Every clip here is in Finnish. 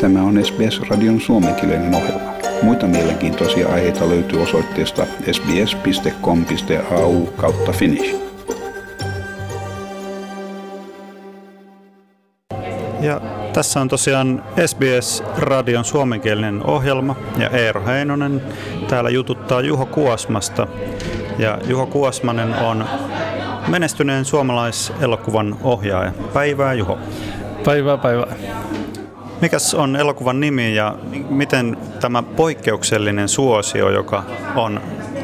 Tämä on SBS-radion suomenkielinen ohjelma. Muita mielenkiintoisia aiheita löytyy osoitteesta sbs.com.au kautta finnish. Ja tässä on tosiaan SBS-radion suomenkielinen ohjelma ja Eero Heinonen täällä jututtaa Juho Kuosmasta. Ja Juho Kuosmanen on menestyneen suomalaiselokuvan ohjaaja. Päivää Juho. Päivää päivää. Mikäs on elokuvan nimi ja miten tämä poikkeuksellinen suosio, joka on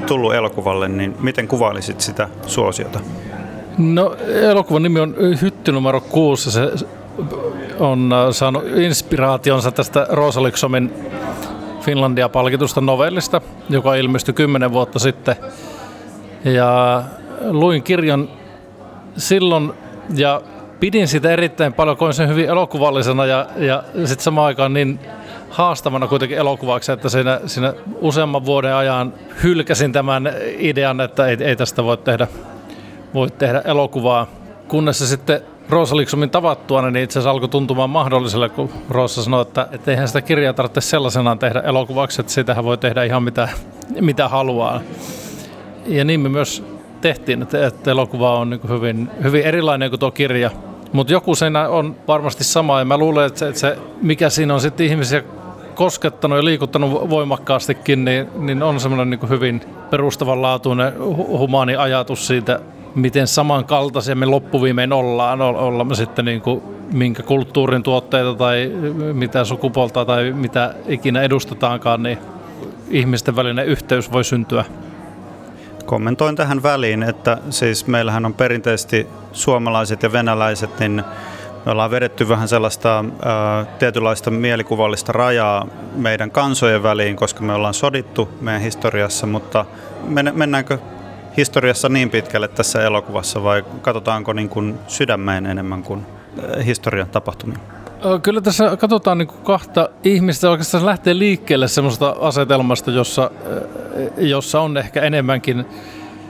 tullut elokuvalle, niin miten kuvailisit sitä suosiota? No elokuvan nimi on Hytti numero 6 se on äh, saanut inspiraationsa tästä Rosa Lyksomin Finlandia-palkitusta novellista, joka ilmestyi kymmenen vuotta sitten. Ja luin kirjan silloin ja pidin sitä erittäin paljon, koin sen hyvin elokuvallisena ja, ja sitten samaan aikaan niin haastavana kuitenkin elokuvaksi, että siinä, siinä useamman vuoden ajan hylkäsin tämän idean, että ei, ei tästä voi tehdä, voi tehdä elokuvaa. Kunnes se sitten Roosa Liksumin tavattua, niin itse asiassa alkoi tuntumaan mahdolliselle, kun Roosa sanoi, että, että eihän sitä kirjaa tarvitse sellaisenaan tehdä elokuvaksi, että siitähän voi tehdä ihan mitä, mitä haluaa. Ja niin me myös tehtiin, että, että elokuva on niin hyvin, hyvin erilainen kuin tuo kirja. Mutta joku siinä on varmasti sama, ja mä luulen, että se, että se mikä siinä on sitten ihmisiä koskettanut ja liikuttanut voimakkaastikin, niin, niin on semmoinen niin hyvin perustavanlaatuinen humaani ajatus siitä, miten samankaltaisia me loppuviimein ollaan, olla me sitten niin kuin minkä kulttuurin tuotteita tai mitä sukupuolta tai mitä ikinä edustetaankaan, niin ihmisten välinen yhteys voi syntyä. Kommentoin tähän väliin, että siis meillähän on perinteisesti suomalaiset ja venäläiset, niin me ollaan vedetty vähän sellaista ää, tietynlaista mielikuvallista rajaa meidän kansojen väliin, koska me ollaan sodittu meidän historiassa, mutta mennäänkö historiassa niin pitkälle tässä elokuvassa vai katsotaanko niin kuin sydämeen enemmän kuin historian tapahtumia? Kyllä tässä katsotaan niin kahta ihmistä. Oikeastaan lähtee liikkeelle semmoista asetelmasta, jossa, jossa on ehkä enemmänkin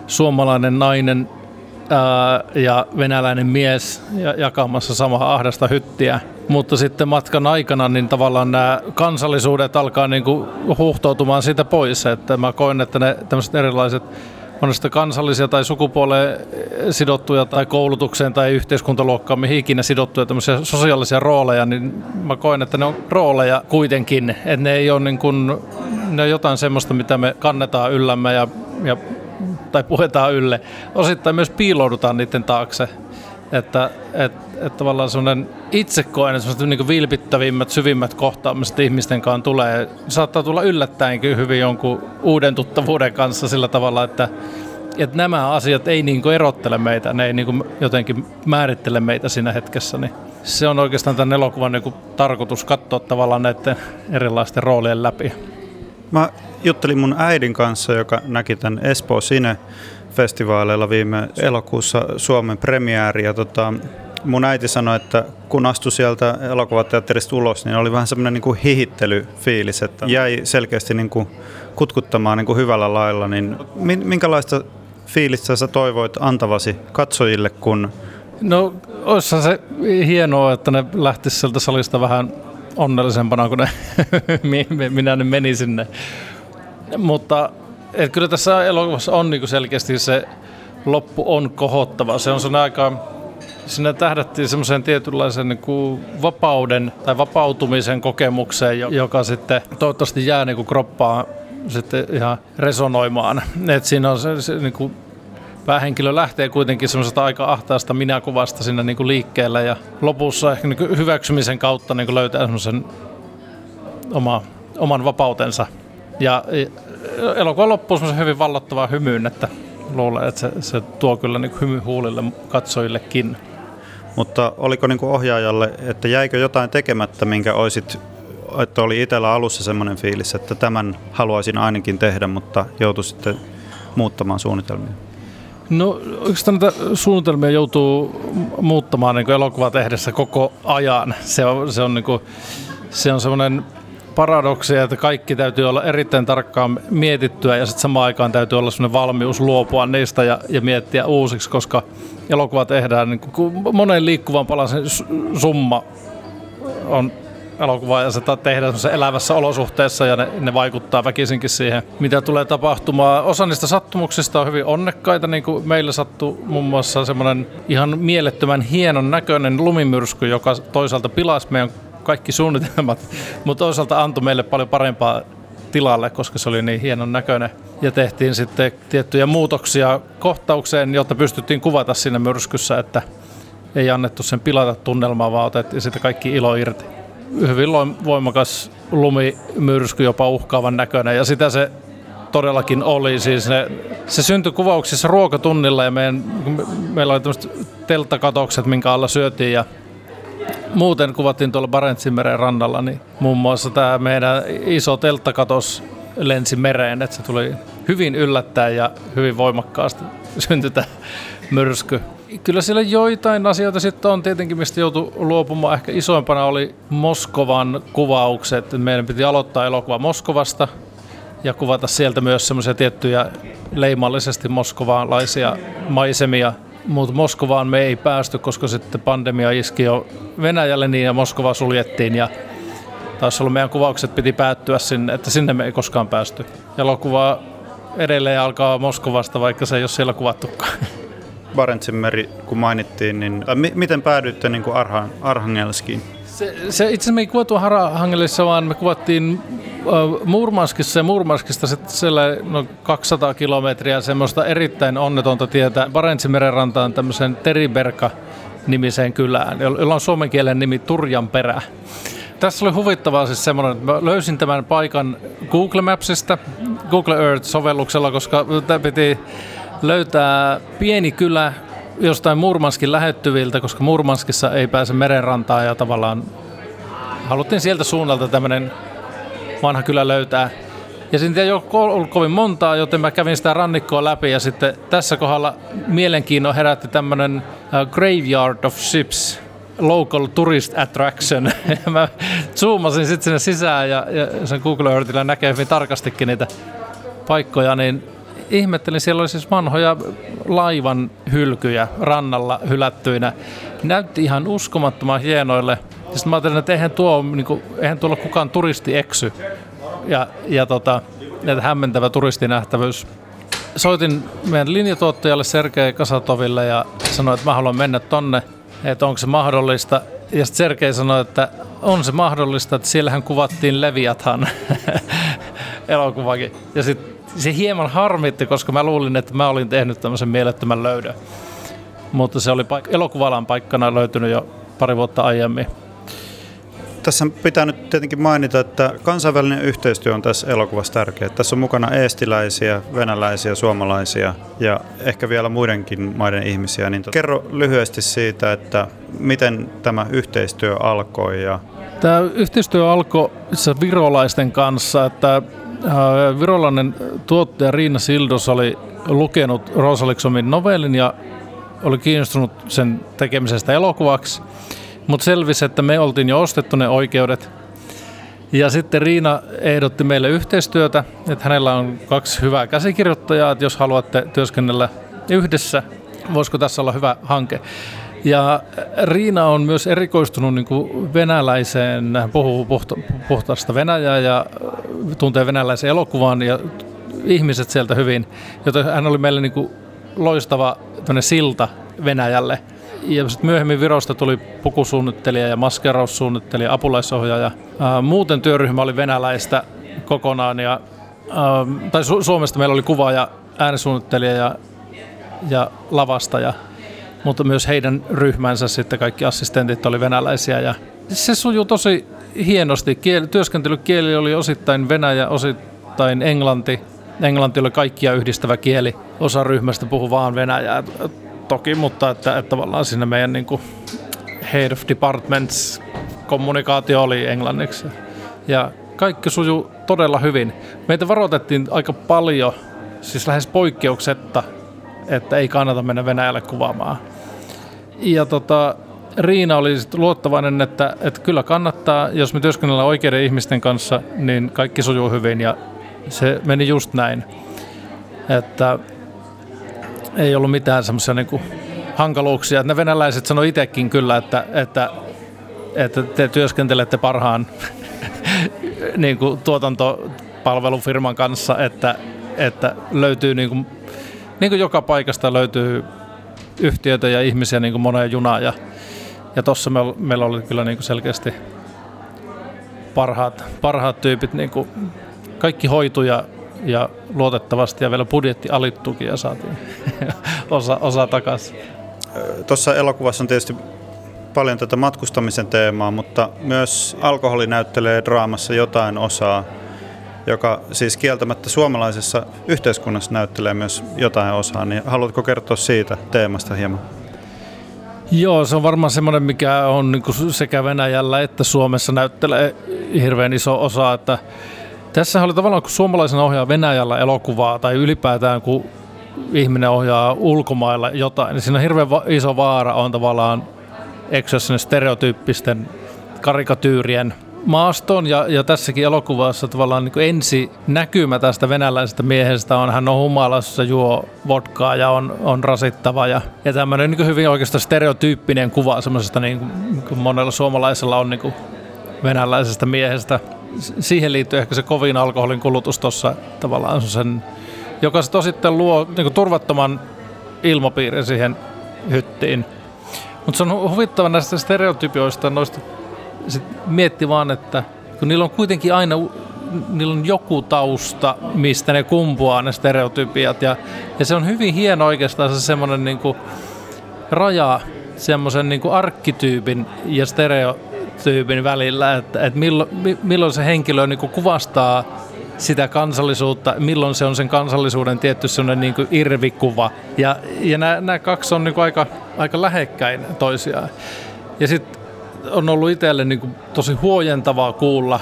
suomalainen nainen ää, ja venäläinen mies jakamassa samaa ahdasta hyttiä. Mutta sitten matkan aikana niin tavallaan nämä kansallisuudet alkaa niin kuin huuhtoutumaan siitä pois. Että mä koen, että ne tämmöiset erilaiset on sitten kansallisia tai sukupuoleen sidottuja tai koulutukseen tai yhteiskuntaluokkaan, mihin ikinä sidottuja tämmöisiä sosiaalisia rooleja, niin mä koen, että ne on rooleja kuitenkin, että ne ei ole niin kuin, ne on jotain semmoista, mitä me kannetaan yllämme ja, ja tai puetaan ylle. Osittain myös piiloudutaan niiden taakse. Että et, et tavallaan semmoinen itse koen, että niin vilpittävimmät, syvimmät kohtaamiset ihmisten kanssa tulee, saattaa tulla yllättäenkin hyvin jonkun uuden tuttavuuden kanssa sillä tavalla, että, että nämä asiat ei niin erottele meitä, ne ei niin jotenkin määrittele meitä siinä hetkessä. Niin se on oikeastaan tämän elokuvan niin tarkoitus katsoa tavallaan näiden erilaisten roolien läpi. Mä juttelin mun äidin kanssa, joka näki tämän Espoo Sine festivaaleilla viime elokuussa Suomen premiääri. Ja tota, mun äiti sanoi, että kun astui sieltä elokuvateatterista ulos, niin oli vähän semmoinen niin kuin hihittelyfiilis, että jäi selkeästi niin kuin kutkuttamaan niin kuin hyvällä lailla. Niin minkälaista fiilistä sä toivoit antavasi katsojille, kun... No, olisi se hienoa, että ne lähtisivät sieltä salista vähän onnellisempana, kun ne, minä ne meni sinne. Mutta et kyllä tässä elokuvassa on niin selkeästi se loppu on kohottava. Se on sen aika Sinne tähdättiin semmoiseen tietynlaisen niin kuin vapauden tai vapautumisen kokemukseen, joka sitten toivottavasti jää niin kuin kroppaan sitten ihan resonoimaan. Et siinä on se, se niin kuin päähenkilö lähtee kuitenkin semmoisesta aika ahtaasta minäkuvasta siinä niin kuin liikkeelle ja lopussa ehkä niin kuin hyväksymisen kautta niin kuin löytää semmoisen oma, oman vapautensa. Ja elokuva loppuu semmoisen hyvin vallottavaan hymyyn, että luulen, että se, se tuo kyllä niin hymy huulille katsojillekin. Mutta oliko niin ohjaajalle, että jäikö jotain tekemättä, minkä olisit, että oli itsellä alussa semmoinen fiilis, että tämän haluaisin ainakin tehdä, mutta joutui sitten muuttamaan suunnitelmia? No oikeastaan näitä suunnitelmia joutuu muuttamaan niin elokuva tehdessä koko ajan. Se on, se on, niin kuin, se on semmoinen paradoksia, että kaikki täytyy olla erittäin tarkkaan mietittyä ja sitten samaan aikaan täytyy olla sellainen valmius luopua niistä ja, ja miettiä uusiksi, koska elokuva tehdään niin kuin monen liikkuvan palasen summa on elokuvaa ja se tehdään elävässä olosuhteessa ja ne, ne vaikuttaa väkisinkin siihen, mitä tulee tapahtumaan. Osa niistä sattumuksista on hyvin onnekkaita, niin kuin meillä sattui muun muassa semmoinen ihan mielettömän hienon näköinen lumimyrsky, joka toisaalta pilasi meidän kaikki suunnitelmat, mutta toisaalta antoi meille paljon parempaa tilalle, koska se oli niin hienon näköinen. Ja tehtiin sitten tiettyjä muutoksia kohtaukseen, jotta pystyttiin kuvata siinä myrskyssä, että ei annettu sen pilata tunnelmaa, vaan otettiin sitten kaikki ilo irti. Hyvin voimakas lumimyrsky, jopa uhkaavan näköinen, ja sitä se todellakin oli. Siis ne, se syntyi kuvauksissa ruokatunnilla ja meidän, meillä oli tämmöiset telttakatokset, minkä alla syötiin ja muuten kuvattiin tuolla Barentsinmeren rannalla, niin muun muassa tämä meidän iso telttakatos lensi mereen, että se tuli hyvin yllättäen ja hyvin voimakkaasti syntyi tämä myrsky. Kyllä siellä joitain asioita sitten on tietenkin, mistä joutui luopumaan. Ehkä isoimpana oli Moskovan kuvaukset. Meidän piti aloittaa elokuva Moskovasta ja kuvata sieltä myös semmoisia tiettyjä leimallisesti moskovaanlaisia maisemia – mutta Moskovaan me ei päästy, koska sitten pandemia iski jo Venäjälle niin ja Moskova suljettiin ja taas ollut meidän kuvaukset piti päättyä sinne, että sinne me ei koskaan päästy. Elokuva edelleen alkaa Moskovasta, vaikka se ei ole siellä kuvattukaan. Barentsin meri, kun mainittiin, niin mi- miten päädyitte niin kuin Arha, Arhangelskiin? Se, se itse me ei kuvattu Arhangelissa, vaan me kuvattiin Murmanskissa ja Murmanskista siellä no 200 kilometriä semmoista erittäin onnetonta tietä Barentsimeren rantaan tämmöisen Teriberka nimiseen kylään, jolla on suomen kielen nimi Turjanperä. Tässä oli huvittavaa siis semmoinen, että mä löysin tämän paikan Google Mapsista, Google Earth-sovelluksella, koska piti löytää pieni kylä jostain Murmanskin lähettyviltä, koska Murmanskissa ei pääse merenrantaan ja tavallaan haluttiin sieltä suunnalta tämmöinen vanha kylä löytää. Ja siitä ei ole ollut kovin montaa, joten mä kävin sitä rannikkoa läpi ja sitten tässä kohdalla mielenkiinnon herätti tämmöinen uh, Graveyard of Ships, local tourist attraction. ja mä zoomasin sitten sinne sisään ja, ja sen Google Earthillä näkee hyvin tarkastikin niitä paikkoja, niin ihmettelin, siellä oli siis vanhoja laivan hylkyjä rannalla hylättyinä. Näytti ihan uskomattoman hienoille. Sitten mä ajattelin, että eihän, tuo, niin kuin, eihän tuolla kukaan turisti eksy. Ja, ja tota, että hämmentävä turistinähtävyys. Soitin meidän linjatuottajalle Sergei Kasatoville ja sanoin, että mä haluan mennä tonne, että onko se mahdollista. Ja sitten Sergei sanoi, että on se mahdollista, että siellähän kuvattiin Leviathan elokuvakin. Ja sitten se hieman harmitti, koska mä luulin, että mä olin tehnyt tämmöisen mielettömän löydön. Mutta se oli paik- elokuvalan paikkana löytynyt jo pari vuotta aiemmin. Tässä pitää nyt tietenkin mainita, että kansainvälinen yhteistyö on tässä elokuvassa tärkeä. Tässä on mukana eestiläisiä, venäläisiä, suomalaisia ja ehkä vielä muidenkin maiden ihmisiä. Niin kerro lyhyesti siitä, että miten tämä yhteistyö alkoi. Ja... Tämä yhteistyö alkoi virolaisten kanssa, että virolainen tuottaja Riina Sildos oli lukenut Rosaliksomin novellin ja oli kiinnostunut sen tekemisestä elokuvaksi – mutta selvisi, että me oltiin jo ostettu ne oikeudet. Ja sitten Riina ehdotti meille yhteistyötä, että hänellä on kaksi hyvää käsikirjoittajaa, että jos haluatte työskennellä yhdessä, voisiko tässä olla hyvä hanke. Ja Riina on myös erikoistunut niin kuin venäläiseen, puhuu puhta, puhtaasta Venäjää ja tuntee venäläisen elokuvan ja ihmiset sieltä hyvin, joten hän oli meille niin kuin loistava silta Venäjälle – ja sitten myöhemmin Virosta tuli pukusuunnittelija ja maskeraussuunnittelija, apulaisohjaaja. Ää, muuten työryhmä oli venäläistä kokonaan, ja, ää, tai Su- Suomesta meillä oli kuvaaja, äänisuunnittelija ja, ja lavastaja, mutta myös heidän ryhmänsä sitten kaikki assistentit oli venäläisiä. Ja se sujuu tosi hienosti. Kieli, työskentelykieli oli osittain venäjä, osittain englanti. Englanti oli kaikkia yhdistävä kieli. Osa ryhmästä puhui vaan venäjää toki, mutta että, että tavallaan siinä meidän niin kuin head of departments kommunikaatio oli englanniksi. Ja kaikki sujuu todella hyvin. Meitä varoitettiin aika paljon, siis lähes poikkeuksetta, että ei kannata mennä Venäjälle kuvaamaan. Ja tota, Riina oli luottavainen, että, että kyllä kannattaa, jos me työskennellään oikeiden ihmisten kanssa, niin kaikki sujuu hyvin ja se meni just näin. Että ei ollut mitään semmoisia niin hankaluuksia. Ne venäläiset sanoi itsekin kyllä, että, että että te työskentelette parhaan niin kuin tuotantopalvelufirman kanssa, että, että löytyy niin kuin, niin kuin joka paikasta löytyy yhtiöitä ja ihmisiä niin kuin moneen junaan ja, ja tuossa me, meillä oli kyllä niin kuin selkeästi parhaat, parhaat tyypit, niin kuin kaikki hoituja ja luotettavasti ja vielä budjetti alittukin ja saatiin osa, osa takaisin. Tuossa elokuvassa on tietysti paljon tätä matkustamisen teemaa, mutta myös alkoholi näyttelee draamassa jotain osaa, joka siis kieltämättä suomalaisessa yhteiskunnassa näyttelee myös jotain osaa. Niin haluatko kertoa siitä teemasta hieman? Joo, se on varmaan semmoinen, mikä on niin sekä Venäjällä että Suomessa näyttelee hirveän iso osa, että tässä oli tavallaan, kun suomalaisen ohjaa Venäjällä elokuvaa tai ylipäätään kun ihminen ohjaa ulkomailla jotain, niin siinä on hirveän iso vaara on tavallaan eksyä stereotyyppisten karikatyyrien maastoon ja, ja tässäkin elokuvassa tavallaan niin ensi näkymä tästä venäläisestä miehestä on, hän on humalassa, juo vodkaa ja on, on rasittava ja, ja tämmöinen niin hyvin oikeastaan stereotyyppinen kuva semmoisesta niin niin kuin monella suomalaisella on niin kuin venäläisestä miehestä. Siihen liittyy ehkä se kovin alkoholin kulutus tuossa tavallaan sen, joka sitten luo niin turvattoman ilmapiirin siihen hyttiin. Mutta se on huvittava näistä stereotypioista, noista sit mietti vaan, että kun niillä on kuitenkin aina niillä on joku tausta, mistä ne kumpuaa ne stereotypiat. Ja, ja se on hyvin hieno oikeastaan se semmoinen niin raja semmoisen niin arkkityypin ja stereotyypin välillä, että, että milloin, milloin se henkilö niin kuvastaa sitä kansallisuutta, milloin se on sen kansallisuuden tietty sellainen niin kuin irvikuva. Ja, ja nämä, nämä kaksi on niin kuin aika, aika lähekkäin toisiaan. Ja sitten on ollut itselle niin kuin tosi huojentavaa kuulla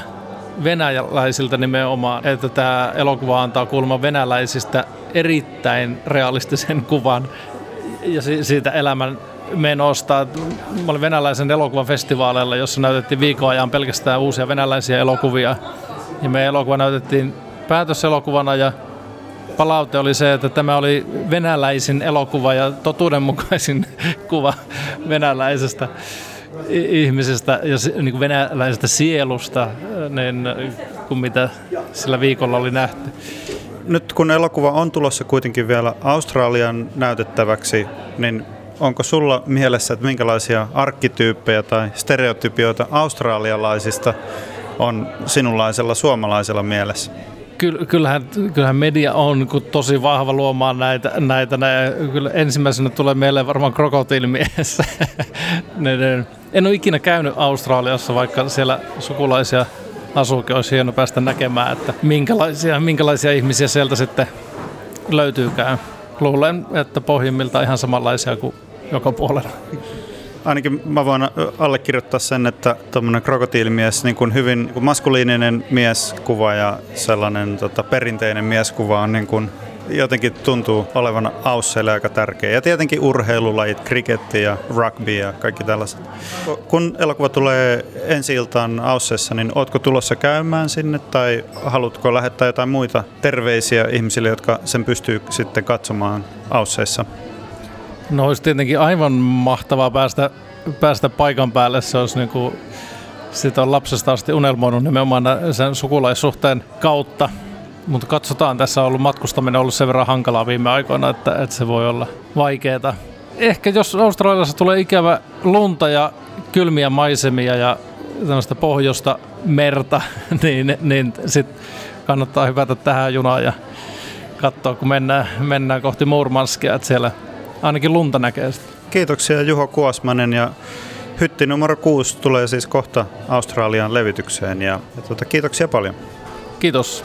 venäläisiltä nimenomaan, että tämä elokuva antaa kuulemma venäläisistä erittäin realistisen kuvan ja siitä elämän menosta. Mä olin venäläisen elokuvan festivaaleilla, jossa näytettiin viikon ajan pelkästään uusia venäläisiä elokuvia. Ja meidän elokuva näytettiin päätöselokuvana ja palaute oli se, että tämä oli venäläisin elokuva ja totuudenmukaisin kuva venäläisestä ihmisestä ja niin kuin venäläisestä sielusta, niin kuin mitä sillä viikolla oli nähty. Nyt kun elokuva on tulossa kuitenkin vielä Australian näytettäväksi, niin onko sulla mielessä, että minkälaisia arkkityyppejä tai stereotypioita australialaisista on sinunlaisella suomalaisella mielessä? kyllähän, kyllähän media on tosi vahva luomaan näitä. näitä näitä. Kyllä ensimmäisenä tulee mieleen varmaan krokotiilimies. en ole ikinä käynyt Australiassa, vaikka siellä sukulaisia asuukin olisi hieno päästä näkemään, että minkälaisia, minkälaisia ihmisiä sieltä sitten löytyykään. Luulen, että pohjimmilta ihan samanlaisia kuin joka puolella ainakin mä voin allekirjoittaa sen, että tuommoinen krokotiilimies, niin kuin hyvin maskuliininen mieskuva ja sellainen tota, perinteinen mieskuva on niin kuin jotenkin tuntuu olevan Ausseille aika tärkeä. Ja tietenkin urheilulajit, kriketti ja rugby ja kaikki tällaiset. Kun elokuva tulee ensi iltaan Ausseissa, niin ootko tulossa käymään sinne tai haluatko lähettää jotain muita terveisiä ihmisille, jotka sen pystyy sitten katsomaan Ausseissa? No olisi tietenkin aivan mahtavaa päästä, päästä paikan päälle. Se olisi niin kuin, sitä on lapsesta asti unelmoinut nimenomaan sen sukulaissuhteen kautta. Mutta katsotaan, tässä on ollut matkustaminen ollut sen verran hankalaa viime aikoina, että, että se voi olla vaikeaa. Ehkä jos Australiassa tulee ikävä lunta ja kylmiä maisemia ja tämmöistä pohjoista merta, niin, niin sitten kannattaa hypätä tähän junaan ja katsoa, kun mennään, mennään kohti Murmanskia, että siellä ainakin lunta näkee sitä. Kiitoksia Juho Kuosmanen ja hytti numero 6 tulee siis kohta Australian levitykseen ja, ja tuota, kiitoksia paljon. Kiitos.